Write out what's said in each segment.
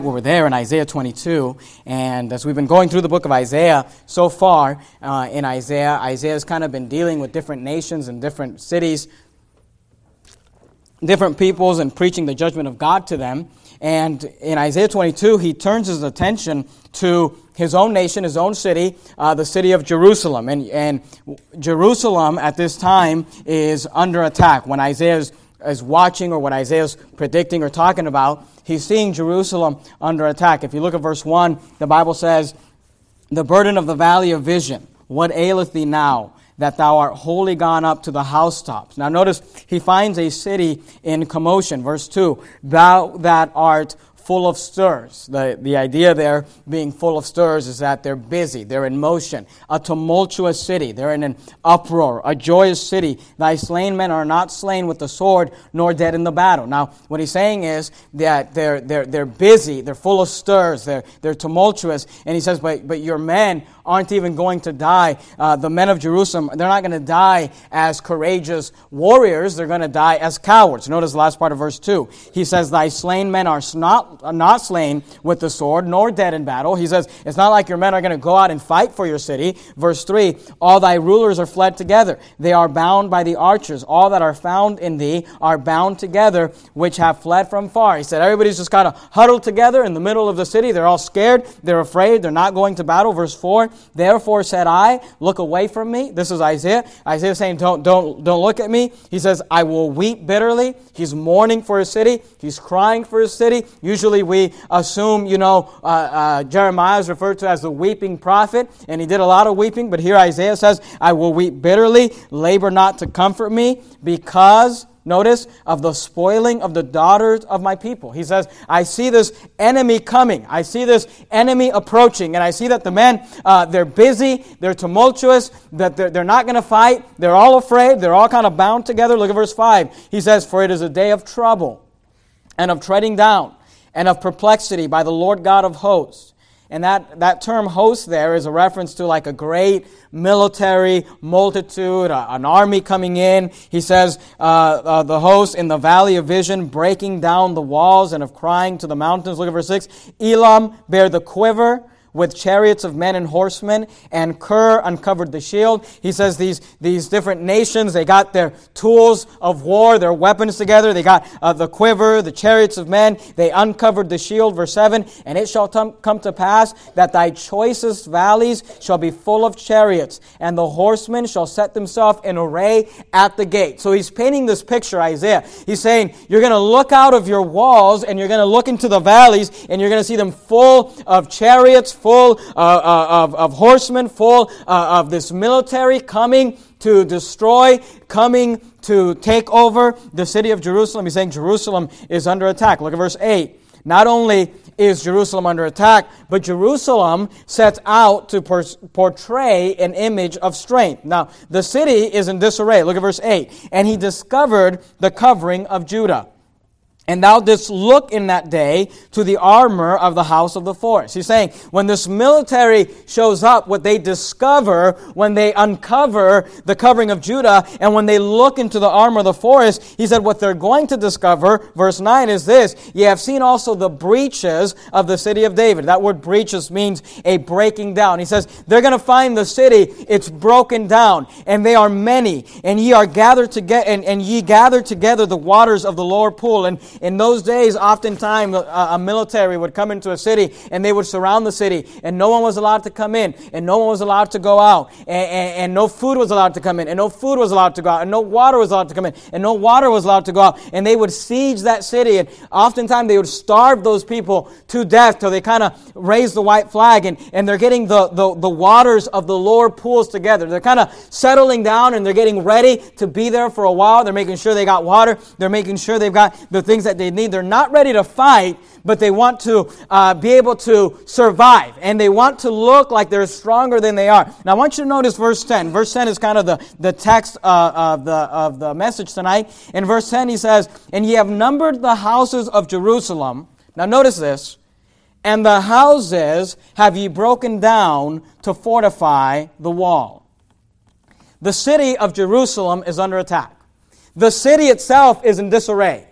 we were there in Isaiah 22, and as we've been going through the book of Isaiah so far uh, in Isaiah, Isaiah has kind of been dealing with different nations and different cities, different peoples, and preaching the judgment of God to them. And in Isaiah 22, he turns his attention to his own nation, his own city, uh, the city of Jerusalem. And, and Jerusalem at this time is under attack. When Isaiah is, watching or what Isaiah is predicting or talking about, he's seeing Jerusalem under attack. If you look at verse 1, the Bible says, The burden of the valley of vision, what aileth thee now? That thou art wholly gone up to the housetops. Now notice he finds a city in commotion. Verse 2 Thou that art full of stirs. The, the idea there being full of stirs is that they're busy, they're in motion. A tumultuous city, they're in an uproar, a joyous city. Thy slain men are not slain with the sword, nor dead in the battle. Now, what he's saying is that they're, they're, they're busy, they're full of stirs, they're, they're tumultuous. And he says, but, but your men aren't even going to die. Uh, the men of Jerusalem, they're not going to die as courageous warriors, they're going to die as cowards. Notice the last part of verse 2. He says, Thy slain men are not, not slain with the sword, nor dead in battle. He says, It's not like your men are going to go out and fight for your city. Verse 3 All thy rulers are fled together. They are bound by the archers. All that are found in thee are bound together, which have fled from far. He said, Everybody's just kind of huddled together in the middle of the city. They're all scared. They're afraid. They're not going to battle. Verse 4 Therefore said I, Look away from me. This is Isaiah. Isaiah saying, Don't, don't, don't look at me. He says, I will weep bitterly. He's mourning for his city. He's crying for his city. Usually we assume, you know, uh, uh, Jeremiah is referred to as the weeping prophet, and he did a lot of weeping, but here Isaiah says, I will weep bitterly, labor not to comfort me, because Notice, of the spoiling of the daughters of my people. He says, I see this enemy coming. I see this enemy approaching. And I see that the men, uh, they're busy, they're tumultuous, that they're, they're not going to fight. They're all afraid. They're all kind of bound together. Look at verse 5. He says, For it is a day of trouble and of treading down and of perplexity by the Lord God of hosts. And that, that term host there is a reference to like a great military multitude, an army coming in. He says, uh, uh, the host in the valley of vision, breaking down the walls and of crying to the mountains. Look at verse 6. Elam bare the quiver with chariots of men and horsemen, and Kir uncovered the shield. He says these, these different nations, they got their tools of war, their weapons together. They got uh, the quiver, the chariots of men. They uncovered the shield. Verse 7 And it shall come to pass that thy choicest valleys shall be full of chariots, and the horsemen shall set themselves in array at the gate. So he's painting this picture, Isaiah. He's saying, You're going to look out of your walls, and you're going to look into the valleys, and you're going to see them full of chariots, full uh, uh, of, of horsemen, full uh, of this military coming to destroy, coming to take over the city of Jerusalem. He's saying Jerusalem is under attack. Look at verse 8. Not only is Jerusalem under attack, but Jerusalem sets out to portray an image of strength. Now, the city is in disarray. Look at verse 8. And he discovered the covering of Judah. And thou didst look in that day to the armor of the house of the forest. He's saying, when this military shows up, what they discover when they uncover the covering of Judah, and when they look into the armor of the forest, he said, what they're going to discover, verse 9 is this, ye have seen also the breaches of the city of David. That word breaches means a breaking down. He says, they're going to find the city, it's broken down, and they are many, and ye are gathered together, and, and ye gather together the waters of the lower pool, and in those days, oftentimes a, military would come into a city and they would surround the city, and no one was allowed to come in, and no one was allowed to go out, and, and, and no food was allowed to come in, and no food was allowed to go out, and no water was allowed to come in, and no water was allowed to go out. And they would siege that city, and oftentimes they would starve those people to death till they kind of raise the white flag, and, and they're getting the, the, the waters of the lower pools together. They're kind of settling down and they're getting ready to be there for a while. They're making sure they got water. They're making sure they've got the things that they need. They're not ready to fight, but they want to uh, be able to survive. And they want to look like they're stronger than they are. Now, I want you to notice verse 10. Verse 10 is kind of the, the text uh, of, the, of the message tonight. In verse 10, he says, And ye have numbered the houses of Jerusalem. Now, notice this. And the houses have ye broken down to fortify the wall. The city of Jerusalem is under attack. The city itself is in disarray.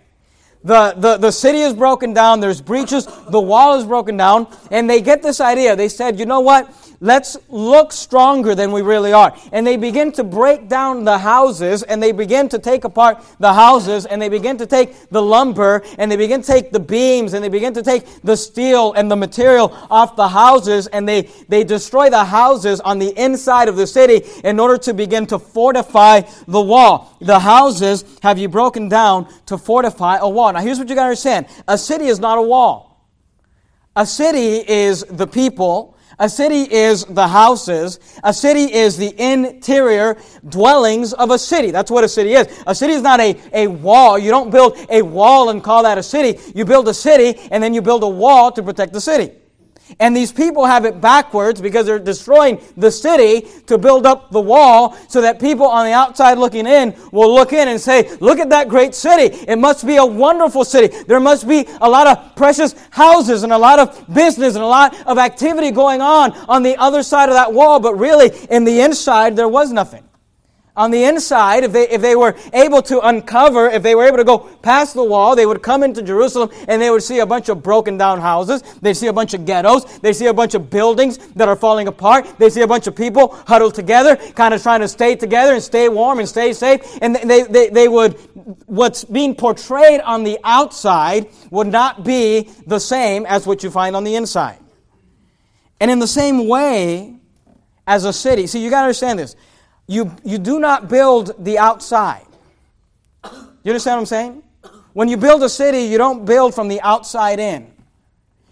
The, the, the city is broken down, there's breaches, the wall is broken down, and they get this idea. They said, you know what? Let's look stronger than we really are. And they begin to break down the houses and they begin to take apart the houses and they begin to take the lumber and they begin to take the beams and they begin to take the steel and the material off the houses and they, they destroy the houses on the inside of the city in order to begin to fortify the wall. The houses have you broken down to fortify a wall. Now here's what you gotta understand. A city is not a wall. A city is the people a city is the houses. A city is the interior dwellings of a city. That's what a city is. A city is not a, a wall. You don't build a wall and call that a city. You build a city and then you build a wall to protect the city. And these people have it backwards because they're destroying the city to build up the wall so that people on the outside looking in will look in and say, Look at that great city. It must be a wonderful city. There must be a lot of precious houses and a lot of business and a lot of activity going on on the other side of that wall. But really, in the inside, there was nothing on the inside, if they, if they were able to uncover, if they were able to go past the wall, they would come into Jerusalem and they would see a bunch of broken down houses. They'd see a bunch of ghettos. They'd see a bunch of buildings that are falling apart. They'd see a bunch of people huddled together, kind of trying to stay together and stay warm and stay safe. And they, they, they would, what's being portrayed on the outside would not be the same as what you find on the inside. And in the same way as a city, see, you got to understand this you, you do not build the outside. You understand what I'm saying? When you build a city, you don't build from the outside in.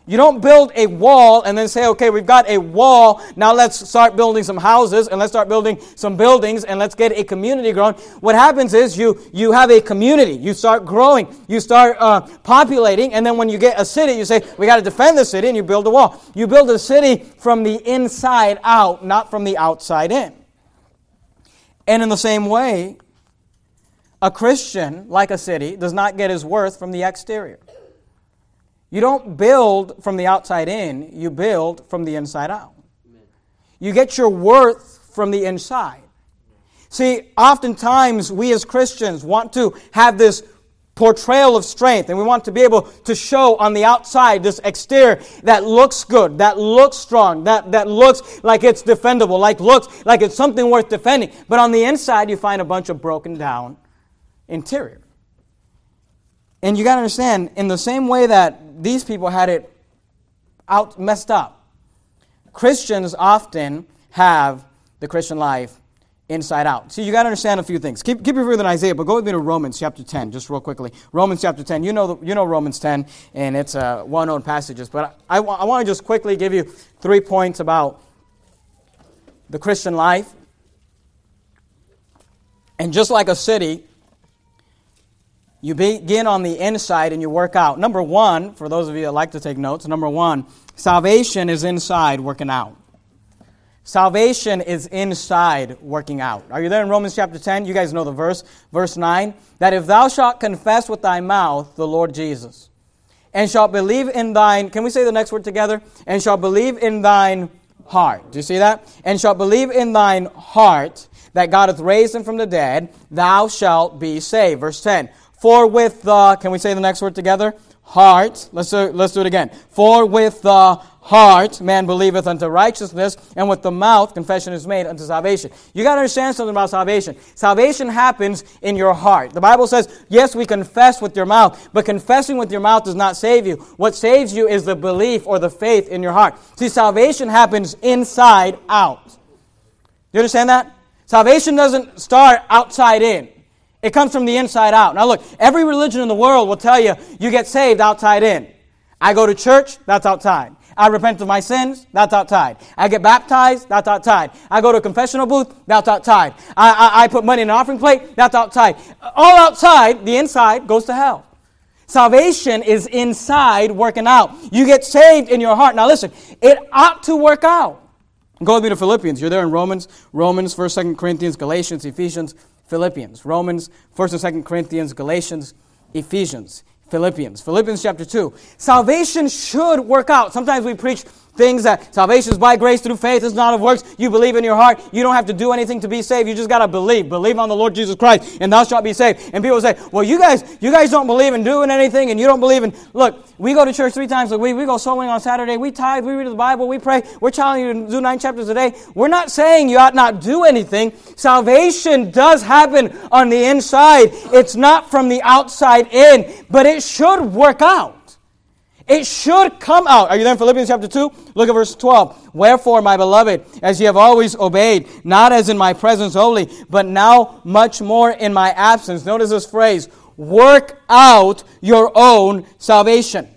You don't build a wall and then say, okay, we've got a wall, now let's start building some houses and let's start building some buildings and let's get a community growing. What happens is you, you have a community, you start growing, you start uh, populating, and then when you get a city, you say, we got to defend the city, and you build a wall. You build a city from the inside out, not from the outside in. And in the same way, a Christian, like a city, does not get his worth from the exterior. You don't build from the outside in, you build from the inside out. You get your worth from the inside. See, oftentimes we as Christians want to have this portrayal of strength. And we want to be able to show on the outside this exterior that looks good, that looks strong, that, that looks like it's defendable, like looks like it's something worth defending. But on the inside, you find a bunch of broken down interior. And you got to understand, in the same way that these people had it out messed up, Christians often have the Christian life inside out. See, you got to understand a few things. Keep, keep your finger in Isaiah, but go with me to Romans chapter 10, just real quickly. Romans chapter 10. You know, you know Romans 10, and it's uh, well known passages, but I, I, I want to just quickly give you three points about the Christian life. And just like a city, you begin on the inside and you work out. Number one, for those of you that like to take notes, number one, salvation is inside working out. Salvation is inside working out. Are you there in Romans chapter 10? You guys know the verse, verse 9. That if thou shalt confess with thy mouth the Lord Jesus, and shalt believe in thine, can we say the next word together? And shalt believe in thine heart. Do you see that? And shalt believe in thine heart that God hath raised him from the dead, thou shalt be saved. Verse 10. For with the, can we say the next word together? Heart. Let's do, let's do it again. For with the heart man believeth unto righteousness, and with the mouth confession is made unto salvation. You got to understand something about salvation. Salvation happens in your heart. The Bible says, yes, we confess with your mouth, but confessing with your mouth does not save you. What saves you is the belief or the faith in your heart. See, salvation happens inside out. You understand that? Salvation doesn't start outside in. It comes from the inside out. Now look, every religion in the world will tell you you get saved outside in. I go to church, that's outside. I repent of my sins, that's outside. I get baptized, that's outside. I go to a confessional booth, that's outside. I, I, I put money in an offering plate, that's outside. All outside, the inside goes to hell. Salvation is inside working out. You get saved in your heart. Now listen, it ought to work out. Go with me to Philippians. You're there in Romans, Romans, 1st, 2nd Corinthians, Galatians, Ephesians, Philippians. Romans, 1st and 2nd Corinthians, Galatians, Ephesians. Philippians. Philippians chapter 2. Salvation should work out. Sometimes we preach things that salvation is by grace through faith, it's not of works. You believe in your heart. You don't have to do anything to be saved. You just got to believe. Believe on the Lord Jesus Christ, and thou shalt be saved. And people say, well, you guys, you guys don't believe in doing anything, and you don't believe in. Look, we go to church three times a week. We go winning on Saturday. We tithe. We read the Bible. We pray. We're telling you to do nine chapters a day. We're not saying you ought not do anything. Salvation does happen on the inside. It's not from the outside in, but it should work out. It should come out. Are you there in Philippians chapter 2? Look at verse 12. Wherefore, my beloved, as ye have always obeyed, not as in my presence only, but now much more in my absence. Notice this phrase work out your own salvation.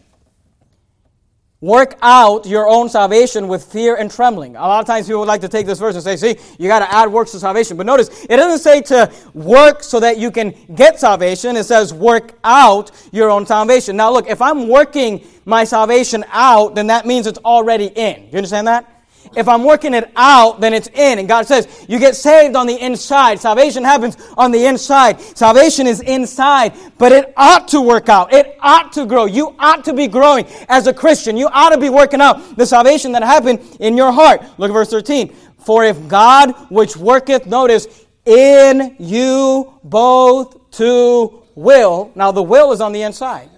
Work out your own salvation with fear and trembling. A lot of times people would like to take this verse and say, see, you got to add works to salvation. But notice, it doesn't say to work so that you can get salvation. It says work out your own salvation. Now, look, if I'm working my salvation out, then that means it's already in. You understand that? If I'm working it out, then it's in. And God says, you get saved on the inside. Salvation happens on the inside. Salvation is inside, but it ought to work out. It ought to grow. You ought to be growing as a Christian. You ought to be working out the salvation that happened in your heart. Look at verse 13. For if God, which worketh, notice, in you both to will. Now, the will is on the inside.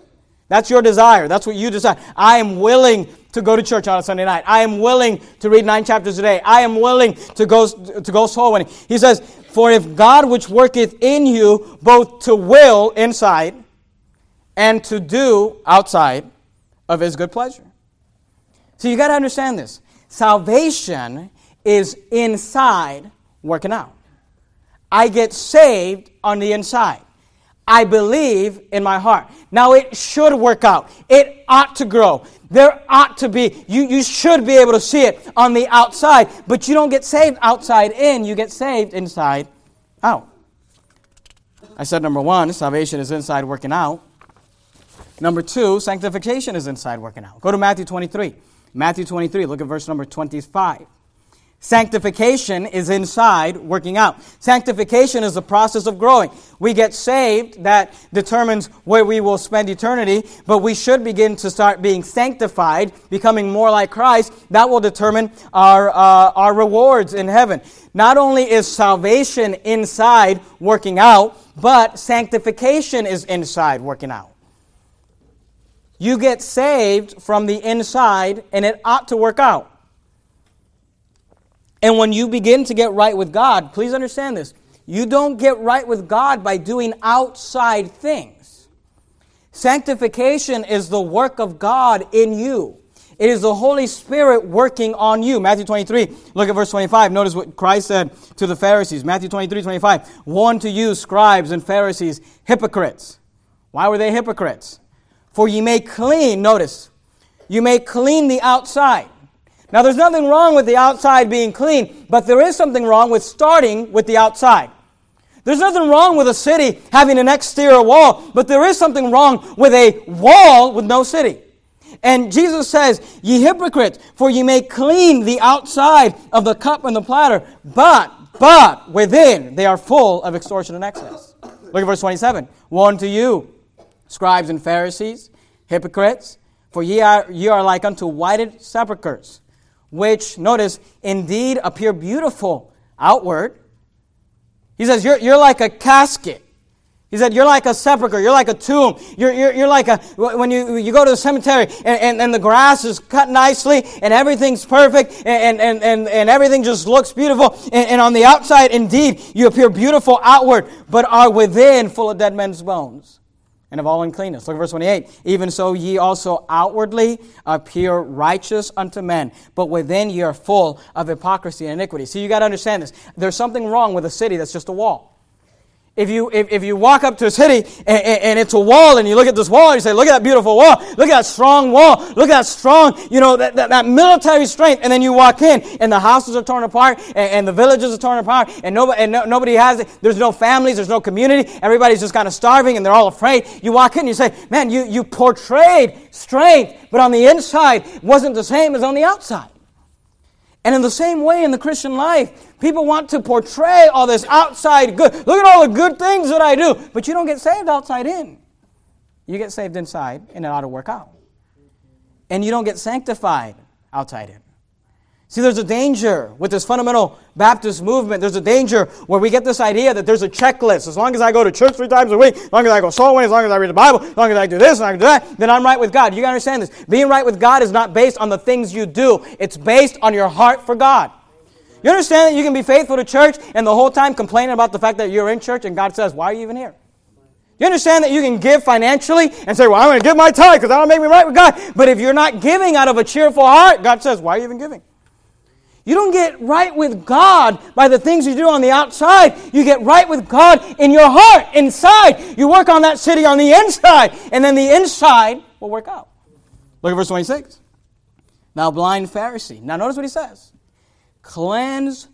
That's your desire. That's what you decide. I am willing to go to church on a Sunday night. I am willing to read nine chapters a day. I am willing to go, to go soul winning. He says, For if God which worketh in you both to will inside and to do outside of his good pleasure. So you got to understand this. Salvation is inside working out. I get saved on the inside. I believe in my heart. Now it should work out. It ought to grow. There ought to be, you, you should be able to see it on the outside, but you don't get saved outside in, you get saved inside out. I said number one, salvation is inside working out. Number two, sanctification is inside working out. Go to Matthew 23. Matthew 23, look at verse number 25. Sanctification is inside working out. Sanctification is the process of growing. We get saved, that determines where we will spend eternity, but we should begin to start being sanctified, becoming more like Christ. That will determine our, uh, our rewards in heaven. Not only is salvation inside working out, but sanctification is inside working out. You get saved from the inside, and it ought to work out. And when you begin to get right with God, please understand this. You don't get right with God by doing outside things. Sanctification is the work of God in you. It is the Holy Spirit working on you. Matthew 23, look at verse 25. Notice what Christ said to the Pharisees. Matthew 23, 25. Woe to you, scribes and Pharisees, hypocrites. Why were they hypocrites? For ye may clean, notice, you may clean the outside now, there's nothing wrong with the outside being clean, but there is something wrong with starting with the outside. There's nothing wrong with a city having an exterior wall, but there is something wrong with a wall with no city. And Jesus says, Ye hypocrites, for ye may clean the outside of the cup and the platter, but, but within they are full of extortion and excess. Look at verse 27. Woe to you, scribes and Pharisees, hypocrites, for ye are, ye are like unto whited sepulchres which, notice, indeed appear beautiful outward. He says, You're, you're like a casket. He said, You're like a sepulchre. You're like a tomb. You're, you're, you're like a, when you, you go to the cemetery and, and, and the grass is cut nicely and everything's perfect and, and, and, and everything just looks beautiful. And, and on the outside, indeed, you appear beautiful outward, but are within full of dead men's bones and of all uncleanness. Look at verse 28. Even so, ye also outwardly appear righteous unto men, but within ye are full of hypocrisy and iniquity. See, you got to understand this. There's something wrong with a city that's just a wall. If you, if, if you walk up to a city and, and, it's a wall and you look at this wall and you say, look at that beautiful wall, look at that strong wall, look at that strong, you know, that, that, that military strength. And then you walk in and the houses are torn apart and, and the villages are torn apart and, nobody, and no, nobody has it. There's no families, there's no community. Everybody's just kind of starving and they're all afraid. You walk in and you say, man, you, you portrayed strength, but on the inside wasn't the same as on the outside. And in the same way in the Christian life, people want to portray all this outside good. Look at all the good things that I do. But you don't get saved outside in. You get saved inside, and it ought to work out. And you don't get sanctified outside in. See, there's a danger with this fundamental Baptist movement. There's a danger where we get this idea that there's a checklist. As long as I go to church three times a week, as long as I go soul winning, as long as I read the Bible, as long as I do this and I do that, then I'm right with God. You gotta understand this. Being right with God is not based on the things you do, it's based on your heart for God. You understand that you can be faithful to church and the whole time complaining about the fact that you're in church and God says, Why are you even here? You understand that you can give financially and say, Well, I'm going to give my tithe because that'll make me right with God. But if you're not giving out of a cheerful heart, God says, Why are you even giving? You don't get right with God by the things you do on the outside. You get right with God in your heart, inside. You work on that city on the inside, and then the inside will work out. Look at verse 26. Now, blind Pharisee. Now, notice what he says Cleanse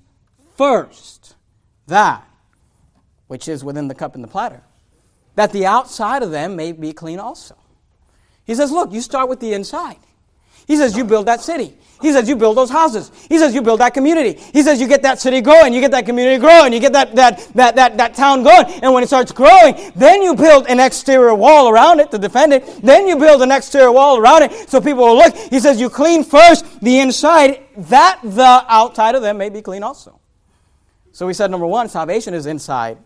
first that which is within the cup and the platter, that the outside of them may be clean also. He says, Look, you start with the inside. He says, You build that city. He says, You build those houses. He says, You build that community. He says, You get that city growing. You get that community growing. You get that, that, that, that, that town going. And when it starts growing, then you build an exterior wall around it to defend it. Then you build an exterior wall around it so people will look. He says, You clean first the inside, that the outside of them may be clean also. So we said, number one, salvation is inside,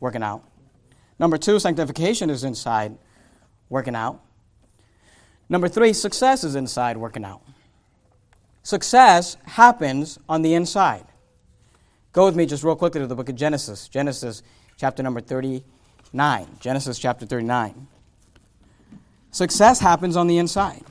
working out. Number two, sanctification is inside, working out. Number three, success is inside working out. Success happens on the inside. Go with me just real quickly to the book of Genesis. Genesis chapter number 39. Genesis chapter 39. Success happens on the inside.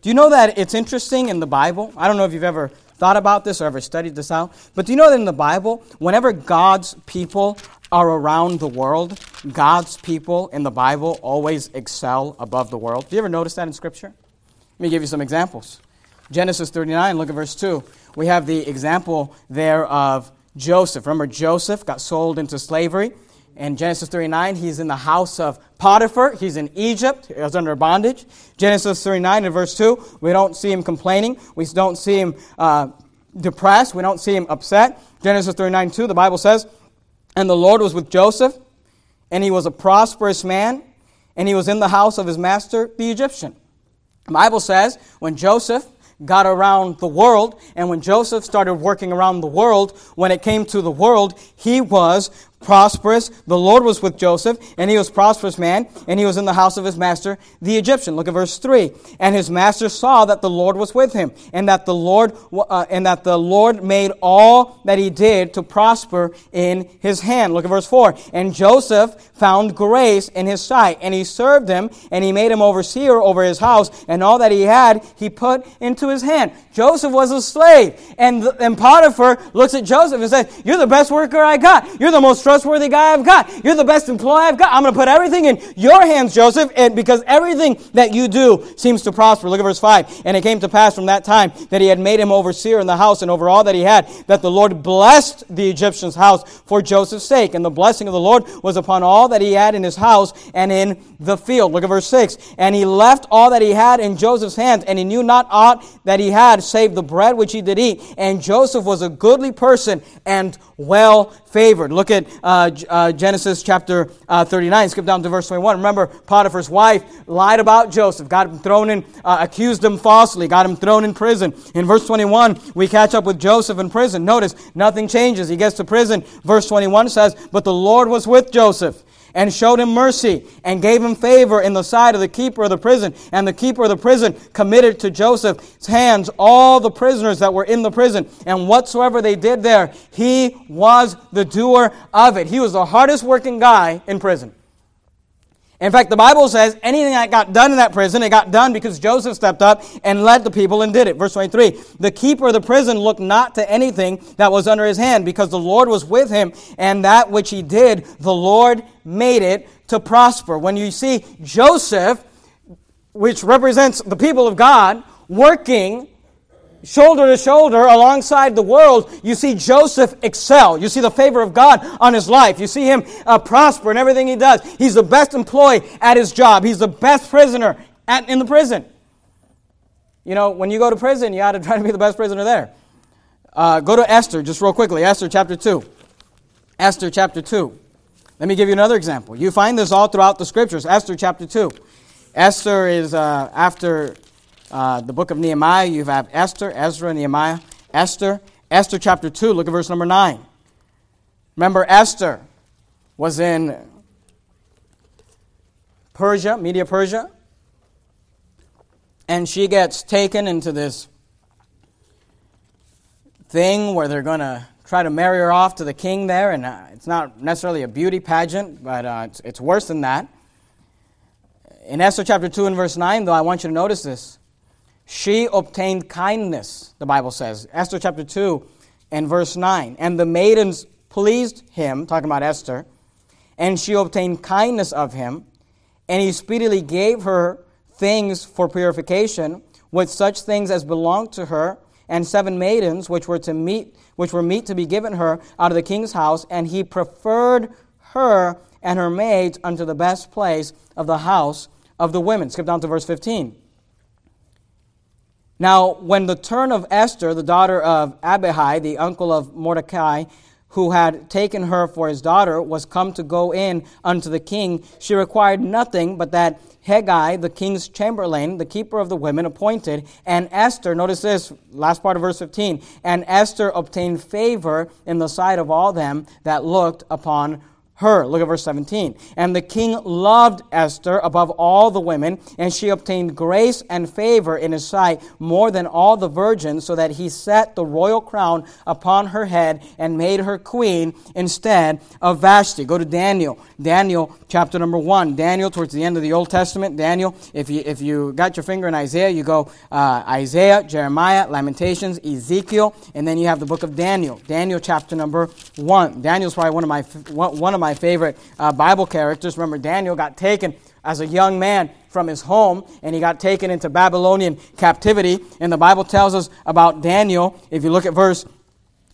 Do you know that it's interesting in the Bible? I don't know if you've ever thought about this or ever studied this out, but do you know that in the Bible, whenever God's people are around the world, God's people in the Bible always excel above the world. Do you ever notice that in Scripture? Let me give you some examples. Genesis 39, look at verse 2. We have the example there of Joseph. Remember, Joseph got sold into slavery. In Genesis 39, he's in the house of Potiphar. He's in Egypt. He was under bondage. Genesis 39 and verse 2, we don't see him complaining. We don't see him uh, depressed. We don't see him upset. Genesis 39 2, the Bible says, And the Lord was with Joseph, and he was a prosperous man, and he was in the house of his master, the Egyptian. The Bible says, when Joseph got around the world, and when Joseph started working around the world, when it came to the world, he was prosperous. The Lord was with Joseph, and he was prosperous man, and he was in the house of his master, the Egyptian. Look at verse three. And his master saw that the Lord was with him, and that the Lord uh, and that the Lord made all that he did to prosper in his hand. Look at verse four. And Joseph found grace in his sight, and he served him, and he made him overseer over his house, and all that he had he put into his hand. Joseph was a slave, and and Potiphar looks at Joseph and says, "You're the best worker I got. You're the most trustworthy guy I've got. You're the best employee I've got. I'm going to put everything in your hands, Joseph, and because everything that you do seems to prosper. Look at verse 5. And it came to pass from that time that he had made him overseer in the house and over all that he had, that the Lord blessed the Egyptian's house for Joseph's sake. And the blessing of the Lord was upon all that he had in his house and in the field. Look at verse 6. And he left all that he had in Joseph's hands, and he knew not aught that he had save the bread which he did eat. And Joseph was a goodly person and well favored. Look at Genesis chapter uh, 39. Skip down to verse 21. Remember, Potiphar's wife lied about Joseph, got him thrown in, uh, accused him falsely, got him thrown in prison. In verse 21, we catch up with Joseph in prison. Notice, nothing changes. He gets to prison. Verse 21 says, But the Lord was with Joseph and showed him mercy and gave him favor in the sight of the keeper of the prison. And the keeper of the prison committed to Joseph's hands all the prisoners that were in the prison. And whatsoever they did there, he was the doer of it. He was the hardest working guy in prison. In fact, the Bible says anything that got done in that prison, it got done because Joseph stepped up and led the people and did it. Verse 23 The keeper of the prison looked not to anything that was under his hand because the Lord was with him, and that which he did, the Lord made it to prosper. When you see Joseph, which represents the people of God, working shoulder to shoulder alongside the world, you see Joseph excel. You see the favor of God on his life. You see him uh, prosper in everything he does. He's the best employee at his job. He's the best prisoner at, in the prison. You know, when you go to prison, you ought to try to be the best prisoner there. Uh, go to Esther, just real quickly. Esther chapter 2. Esther chapter 2. Let me give you another example. You find this all throughout the scriptures. Esther chapter 2. Esther is uh, after uh, the book of Nehemiah, you have Esther, Ezra, Nehemiah, Esther. Esther chapter 2, look at verse number 9. Remember, Esther was in Persia, Media Persia, and she gets taken into this thing where they're going to try to marry her off to the king there, and uh, it's not necessarily a beauty pageant, but uh, it's, it's worse than that. In Esther chapter 2 and verse 9, though, I want you to notice this. She obtained kindness, the Bible says. Esther chapter 2 and verse 9. And the maidens pleased him, talking about Esther, and she obtained kindness of him, and he speedily gave her things for purification, with such things as belonged to her, and seven maidens which were to meet which were meet to be given her out of the king's house, and he preferred her and her maids unto the best place of the house of the women. Skip down to verse 15. Now, when the turn of Esther, the daughter of Abihail, the uncle of Mordecai, who had taken her for his daughter, was come to go in unto the king, she required nothing but that Hegai, the king's chamberlain, the keeper of the women, appointed, and Esther, notice this, last part of verse 15, and Esther obtained favor in the sight of all them that looked upon her. Look at verse 17. And the king loved Esther above all the women, and she obtained grace and favor in his sight more than all the virgins, so that he set the royal crown upon her head and made her queen instead of Vashti. Go to Daniel. Daniel chapter number 1. Daniel, towards the end of the Old Testament. Daniel, if you, if you got your finger in Isaiah, you go uh, Isaiah, Jeremiah, Lamentations, Ezekiel, and then you have the book of Daniel. Daniel chapter number 1. Daniel's probably one of my, one of my my favorite uh, Bible characters. Remember, Daniel got taken as a young man from his home and he got taken into Babylonian captivity. And the Bible tells us about Daniel. If you look at verse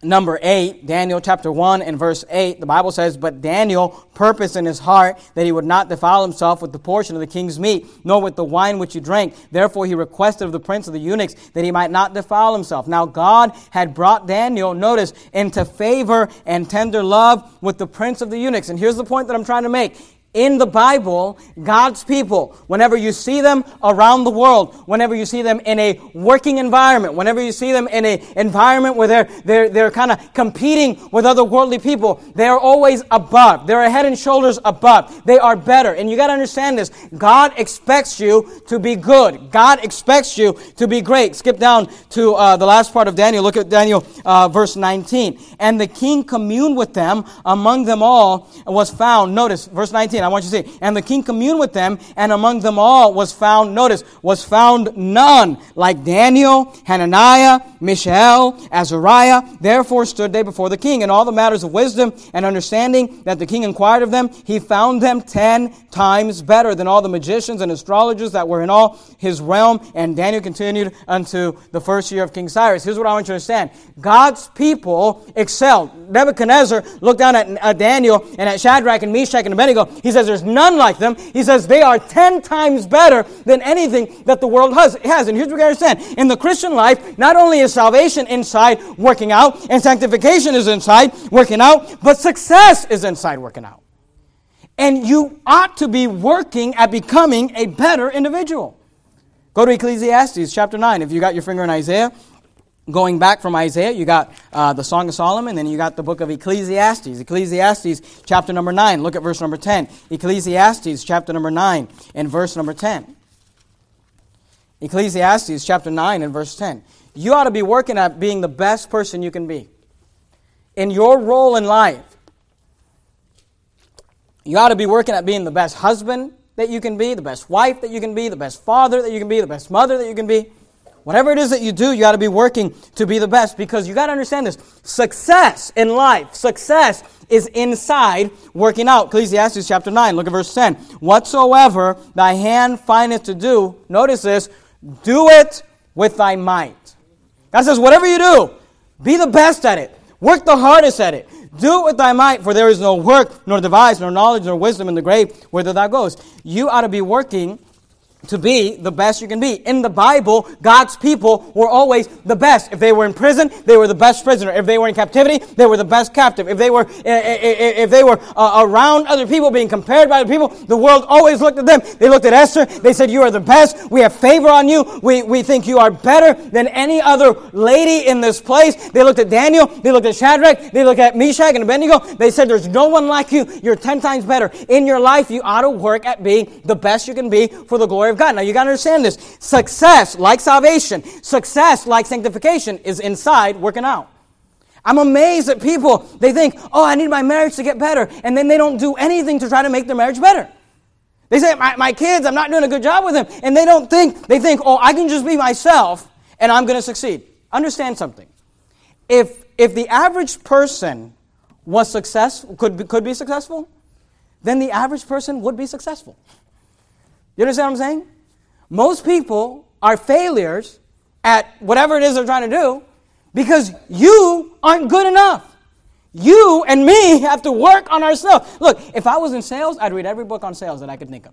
number 8, Daniel chapter 1 and verse 8, the Bible says, But Daniel purposed in his heart that he would not defile himself with the portion of the king's meat, nor with the wine which he drank. Therefore he requested of the prince of the eunuchs that he might not defile himself. Now God had brought Daniel, notice, into favor and tender love with the prince of the eunuchs. And here's the point that I'm trying to make in the Bible, God's people, whenever you see them around the world, whenever you see them in a working environment, whenever you see them in an environment where they're, they're, they're kind of competing with other worldly people, they are always above. They're head and shoulders above. They are better. And you got to understand this. God expects you to be good. God expects you to be great. Skip down to uh, the last part of Daniel. Look at Daniel, uh, verse 19. And the king communed with them. Among them all was found, notice, verse 19. I want you to see. And the king communed with them, and among them all was found, notice, was found none like Daniel, Hananiah, Mishael, Azariah. Therefore stood they before the king. In all the matters of wisdom and understanding that the king inquired of them, he found them ten times better than all the magicians and astrologers that were in all his realm. And Daniel continued unto the first year of King Cyrus. Here's what I want you to understand God's people excelled. Nebuchadnezzar looked down at, Daniel and at Shadrach and Meshach and Abednego. He says, There's none like them. He says, They are ten times better than anything that the world has. And here's what we understand in the Christian life, not only is salvation inside working out, and sanctification is inside working out, but success is inside working out. And you ought to be working at becoming a better individual. Go to Ecclesiastes chapter 9. If you got your finger in Isaiah, going back from Isaiah, you got uh, the Song of Solomon, then you got the book of Ecclesiastes. Ecclesiastes chapter number 9. Look at verse number 10. Ecclesiastes chapter number 9 and verse number 10. Ecclesiastes chapter 9 and verse 10. You ought to be working at being the best person you can be. In your role in life, you ought to be working at being the best husband that you can be, the best wife that you can be, the best father that you can be, the best mother that you can be. Whatever it is that you do, you got to be working to be the best because you got to understand this. Success in life, success is inside working out. Ecclesiastes chapter 9, look at verse 10. Whatsoever thy hand findeth to do, notice this, do it with thy might. God says, whatever you do, be the best at it. Work the hardest at it. Do it with thy might, for there is no work, nor device, nor knowledge, nor wisdom in the grave whither thou goest. You ought to be working to be the best you can be. In the Bible, God's people were always the best. If they were in prison, they were the best prisoner. If they were in captivity, they were the best captive. If they were eh, eh, eh, if they were uh, around other people, being compared by other people, the world always looked at them. They looked at Esther. They said, "You are the best. We have favor on you. We we think you are better than any other lady in this place." They looked at Daniel. They looked at Shadrach. They looked at Meshach and Abednego. They said, "There's no one like you. You're ten times better in your life. You ought to work at being the best you can be for the glory of God." Now you got to understand this. Success, like salvation, success, like sanctification, is inside working out. I'm amazed at people, they think, oh, I need my marriage to get better, and then they don't do anything to try to make their marriage better. They say, my, my kids, I'm not doing a good job with them. And they don't think, they think, oh, I can just be myself and I'm going to succeed. Understand something. If, if the average person was successful, could be, could be successful, then the average person would be successful. You understand what I'm saying? Most people are failures at whatever it is they're trying to do because you aren't good enough. You and me have to work on ourselves. Look, if I was in sales, I'd read every book on sales that I could think of.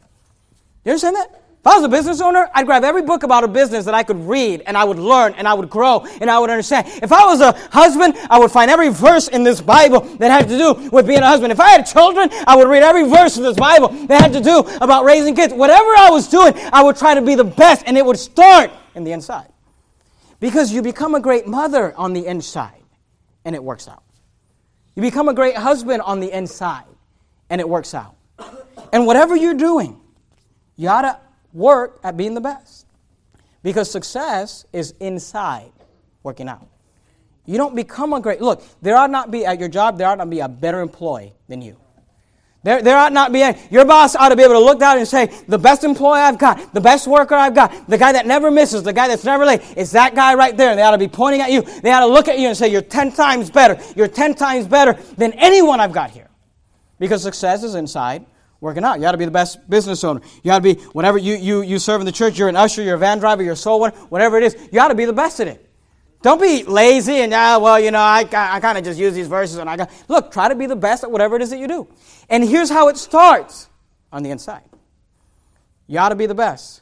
You understand that? If I was a business owner, I'd grab every book about a business that I could read and I would learn and I would grow and I would understand. If I was a husband, I would find every verse in this Bible that had to do with being a husband. If I had children, I would read every verse in this Bible that had to do about raising kids. Whatever I was doing, I would try to be the best and it would start in the inside. Because you become a great mother on the inside and it works out. You become a great husband on the inside and it works out. And whatever you're doing, you ought to work at being the best. Because success is inside working out. You don't become a great, look, there ought not be, at your job, there ought not be a better employee than you. There, there ought not be any, your boss ought to be able to look down and say, the best employee I've got, the best worker I've got, the guy that never misses, the guy that's never late, it's that guy right there. And they ought to be pointing at you. They ought to look at you and say, you're 10 times better. You're 10 times better than anyone I've got here. Because success is inside working out. You got to be the best business owner. You got to be, whatever you, you, you serve in the church, you're an usher, you're a van driver, you're a soul winner, whatever it is, you got to be the best at it. Don't be lazy and, ah, well, you know, I, I kind of just use these verses and I got. Look, try to be the best at whatever it is that you do. And here's how it starts on the inside. You ought to be the best.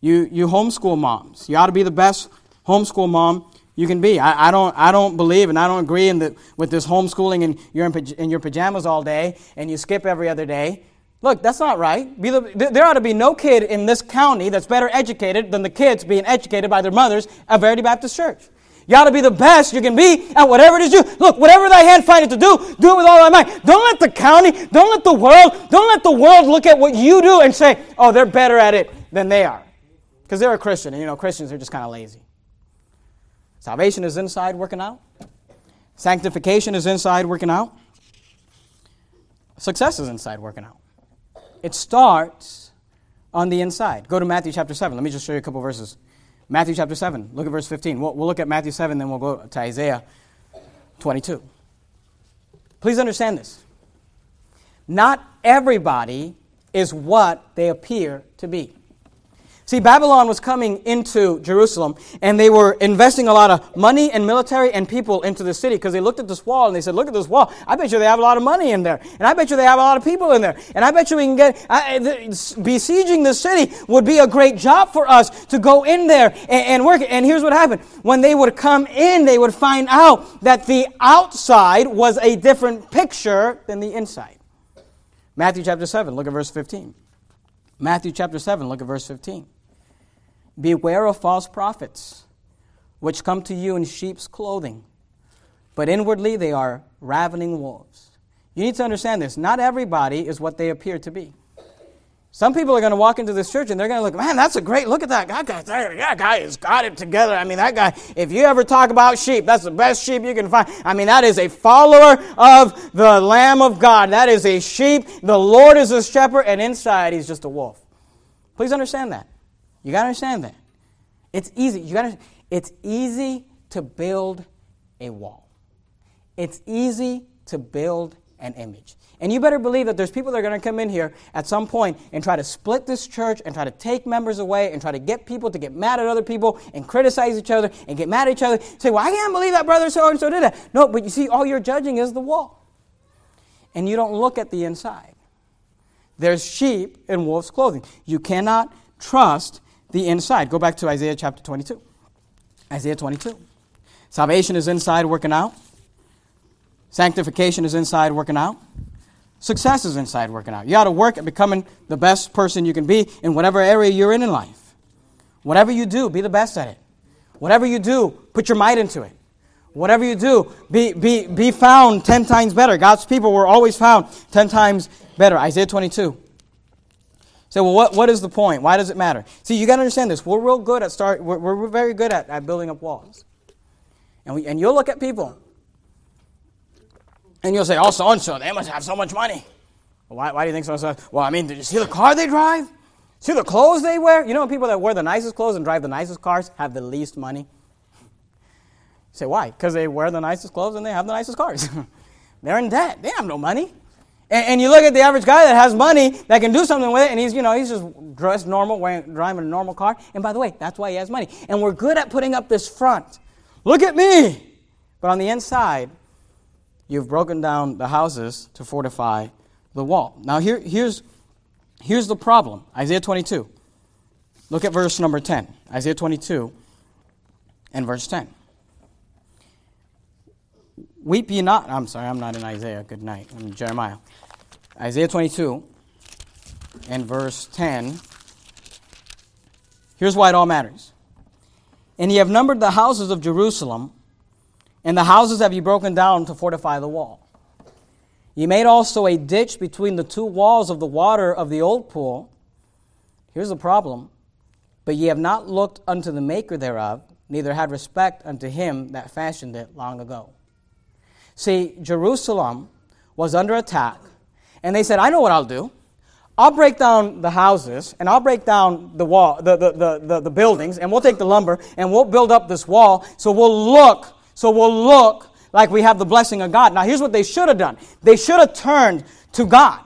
You, you homeschool moms. You ought to be the best homeschool mom you can be. I, I, don't, I don't believe and I don't agree in the, with this homeschooling and you're in, in your pajamas all day and you skip every other day. Look, that's not right. The, there ought to be no kid in this county that's better educated than the kids being educated by their mothers at Verity Baptist Church. You ought to be the best you can be at whatever it is you look. Whatever thy hand findeth to do, do it with all thy might. Don't let the county, don't let the world, don't let the world look at what you do and say, "Oh, they're better at it than they are," because they're a Christian, and you know Christians are just kind of lazy. Salvation is inside working out. Sanctification is inside working out. Success is inside working out. It starts on the inside. Go to Matthew chapter 7. Let me just show you a couple verses. Matthew chapter 7. Look at verse 15. We'll, we'll look at Matthew 7, then we'll go to Isaiah 22. Please understand this. Not everybody is what they appear to be. See, Babylon was coming into Jerusalem, and they were investing a lot of money and military and people into the city because they looked at this wall and they said, Look at this wall. I bet you they have a lot of money in there. And I bet you they have a lot of people in there. And I bet you we can get, uh, besieging the city would be a great job for us to go in there and, and work. And here's what happened when they would come in, they would find out that the outside was a different picture than the inside. Matthew chapter 7, look at verse 15. Matthew chapter 7, look at verse 15. Beware of false prophets, which come to you in sheep's clothing, but inwardly they are ravening wolves. You need to understand this. Not everybody is what they appear to be. Some people are going to walk into this church and they're going to look, man, that's a great look at that guy. That guy has got it together. I mean, that guy, if you ever talk about sheep, that's the best sheep you can find. I mean, that is a follower of the Lamb of God. That is a sheep. The Lord is a shepherd, and inside he's just a wolf. Please understand that. You got to understand that. It's easy. You got to it's easy to build a wall. It's easy to build an image. And you better believe that there's people that are going to come in here at some point and try to split this church and try to take members away and try to get people to get mad at other people and criticize each other and get mad at each other. Say, well, I can't believe that brother so and so did that. No, but you see, all you're judging is the wall. And you don't look at the inside. There's sheep in wolf's clothing. You cannot trust the inside. Go back to Isaiah chapter 22. Isaiah 22. Salvation is inside working out. Sanctification is inside working out. Success is inside working out. You got to work at becoming the best person you can be in whatever area you're in in life. Whatever you do, be the best at it. Whatever you do, put your might into it. Whatever you do, be, be, be found 10 times better. God's people were always found 10 times better. Isaiah 22. So, well, what, what is the point? Why does it matter? See, you got to understand this. We're real good at start. We're, we're very good at, at building up walls. And, we, and you'll look at people, and you'll say, "Oh, so and so, they must have so much money." Why, why do you think so and so? Well, I mean, did you see the car they drive? See the clothes they wear? You know, people that wear the nicest clothes and drive the nicest cars have the least money. You say why? Because they wear the nicest clothes and they have the nicest cars. They're in debt. They have no money. And, and, you look at the average guy that has money that can do something with it, and he's, you know, he's just dressed normal, wearing, driving a normal car. And by the way, that's why he has money. And we're good at putting up this front. Look at me. But on the inside, you've broken down the houses to fortify the wall. Now, here, here's, here's the problem Isaiah 22. Look at verse number 10. Isaiah 22 and verse 10. Weep ye not. I'm sorry, I'm not in Isaiah. Good night. I'm Jeremiah. Isaiah 22 and verse 10. Here's why it all matters. And ye have numbered the houses of Jerusalem, and the houses have ye broken down to fortify the wall. Ye made also a ditch between the two walls of the water of the old pool. Here's the problem. But ye have not looked unto the maker thereof, neither had respect unto him that fashioned it long ago. See, Jerusalem was under attack, and they said, I know what I'll do. I'll break down the houses and I'll break down the wall, the, the, the, the, buildings, and we'll take the lumber and we'll build up this wall so we'll look, so we'll look like we have the blessing of God. Now here's what they should have done. They should have turned to God.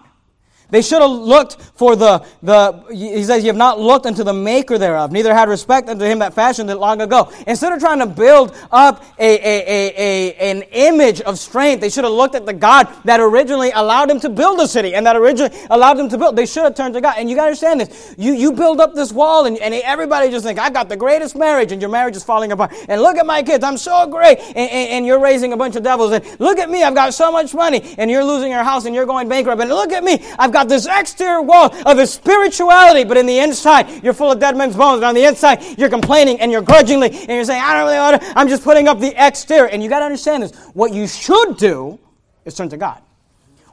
They should have looked for the, the, he says, you have not looked unto the maker thereof, neither had respect unto him that fashioned it long ago. Instead of trying to build up a, a, a, a, an image of strength, they should have looked at the God that originally allowed him to build a city and that originally allowed him to build. They should have turned to God. And you got to understand this. You, you build up this wall and, and everybody just think, I got the greatest marriage and your marriage is falling apart. And look at my kids, I'm so great. And, and, and you're raising a bunch of devils. And look at me, I've got so much money. And you're losing your house and you're going bankrupt. And look at me, I've got got this exterior wall of a spirituality, but in the inside, you're full of dead men's bones. And on the inside, you're complaining and you're grudgingly, and you're saying, I don't really want to, I'm just putting up the exterior. And you got to understand this. What you should do is turn to God.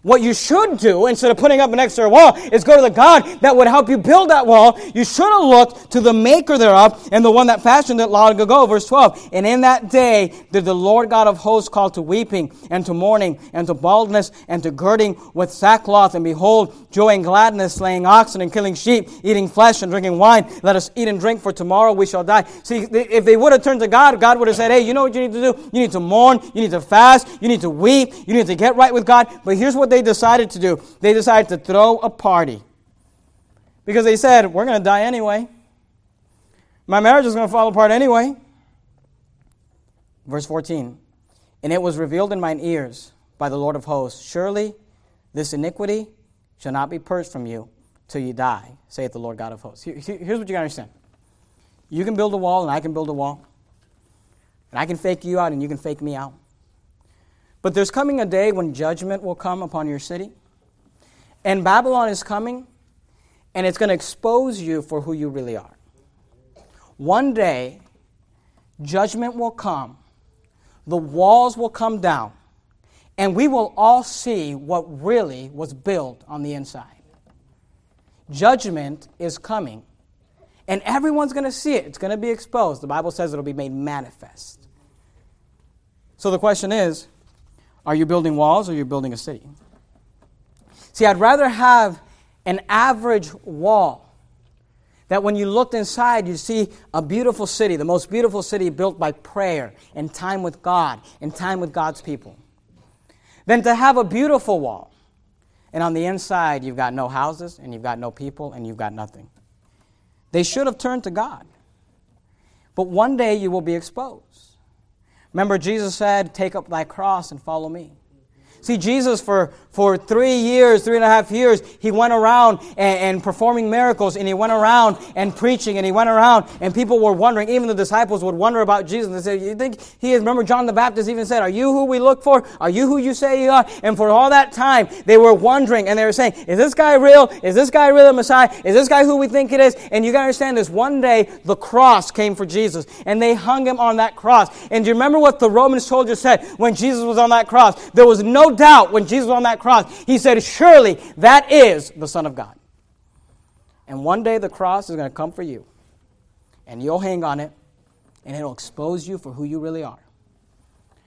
What you should do, instead of putting up an extra wall, is go to the God that would help you build that wall. You should have looked to the maker thereof and the one that fashioned it long ago. Verse 12. And in that day did the Lord God of hosts call to weeping and to mourning and to baldness and to girding with sackcloth. And behold, joy and gladness, slaying oxen and killing sheep, eating flesh and drinking wine. Let us eat and drink, for tomorrow we shall die. See, if they would have turned to God, God would have said, Hey, you know what you need to do? You need to mourn, you need to fast, you need to weep, you need to get right with God. But here's what they decided to do they decided to throw a party. Because they said, We're going to die anyway. My marriage is going to fall apart anyway. Verse 14 And it was revealed in mine ears by the Lord of hosts, Surely this iniquity shall not be purged from you till you die, saith the Lord God of hosts. Here's what you got to understand you can build a wall, and I can build a wall. And I can fake you out, and you can fake me out. But there's coming a day when judgment will come upon your city. And Babylon is coming, and it's going to expose you for who you really are. One day, judgment will come, the walls will come down, and we will all see what really was built on the inside. Judgment is coming, and everyone's going to see it. It's going to be exposed. The Bible says it'll be made manifest. So the question is are you building walls or are you building a city? See, I'd rather have an average wall that when you looked inside, you see a beautiful city, the most beautiful city built by prayer and time with God and time with God's people, than to have a beautiful wall. And on the inside, you've got no houses and you've got no people and you've got nothing. They should have turned to God. But one day you will be exposed. Remember, Jesus said, Take up thy cross and follow me. See, Jesus, for, for three years, three and a half years, he went around and, and, performing miracles, and he went around and preaching, and he went around, and people were wondering, even the disciples would wonder about Jesus. They said, You think he is? Remember, John the Baptist even said, Are you who we look for? Are you who you say you are? And for all that time, they were wondering, and they were saying, Is this guy real? Is this guy really the Messiah? Is this guy who we think it is? And you got to understand this. One day, the cross came for Jesus, and they hung him on that cross. And do you remember what the Roman soldiers said when Jesus was on that cross? There was no doubt when Jesus was on that cross. He said, Surely that is the Son of God. And one day the cross is going to come for you. And you'll hang on it, and it'll expose you for who you really are.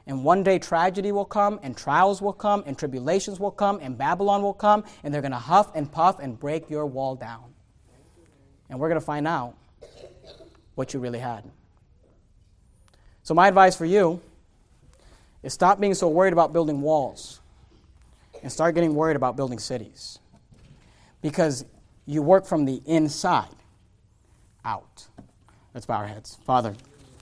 And one day tragedy will come, and trials will come, and tribulations will come, and Babylon will come, and they're going to huff and puff and break your wall down. And we're going to find out what you really had. So, my advice for you is stop being so worried about building walls and start getting worried about building cities. Because you work from the inside out. Let's bow our heads. Father,